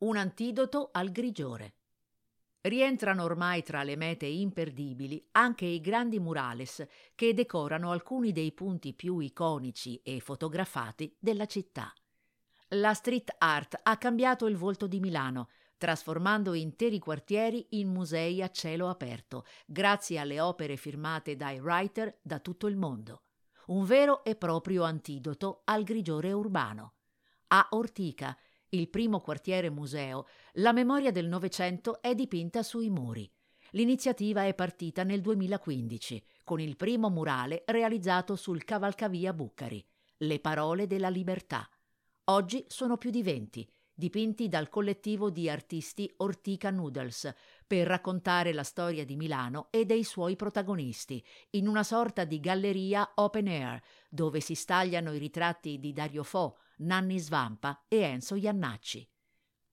un antidoto al grigiore. Rientrano ormai tra le mete imperdibili anche i grandi murales che decorano alcuni dei punti più iconici e fotografati della città. La street art ha cambiato il volto di Milano, trasformando interi quartieri in musei a cielo aperto, grazie alle opere firmate dai writer da tutto il mondo. Un vero e proprio antidoto al grigiore urbano. A Ortica, il primo quartiere museo, la memoria del Novecento è dipinta sui muri. L'iniziativa è partita nel 2015 con il primo murale realizzato sul cavalcavia Buccari, Le parole della libertà. Oggi sono più di 20, dipinti dal collettivo di artisti Ortica Noodles, per raccontare la storia di Milano e dei suoi protagonisti, in una sorta di galleria open air, dove si stagliano i ritratti di Dario Fo, Nanni Svampa e Enzo Iannacci.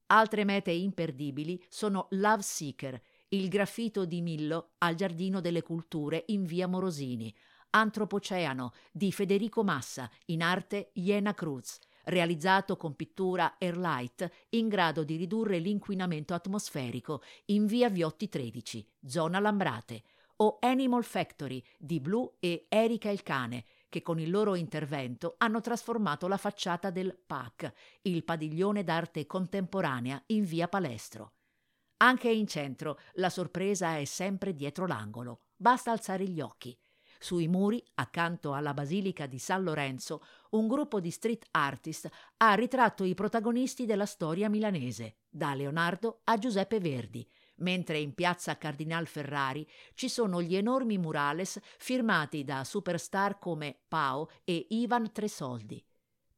Altre mete imperdibili sono Love Seeker, il graffito di Millo al Giardino delle Culture in via Morosini, Antropoceano di Federico Massa, in arte Iena Cruz, realizzato con pittura Airlight in grado di ridurre l'inquinamento atmosferico in via Viotti 13, zona Lambrate, o Animal Factory di Blue e Erika il cane, che con il loro intervento hanno trasformato la facciata del PAC, il padiglione d'arte contemporanea in via Palestro. Anche in centro la sorpresa è sempre dietro l'angolo, basta alzare gli occhi. Sui muri, accanto alla Basilica di San Lorenzo, un gruppo di street artist ha ritratto i protagonisti della storia milanese, da Leonardo a Giuseppe Verdi, mentre in piazza Cardinal Ferrari ci sono gli enormi murales firmati da superstar come Pao e Ivan Tresoldi.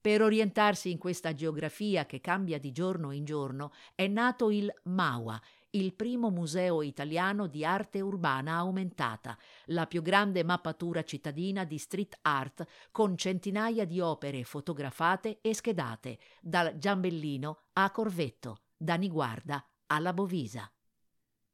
Per orientarsi in questa geografia che cambia di giorno in giorno è nato il MAUA, il primo museo italiano di arte urbana aumentata, la più grande mappatura cittadina di street art con centinaia di opere fotografate e schedate, dal Giambellino a Corvetto, da Niguarda alla Bovisa.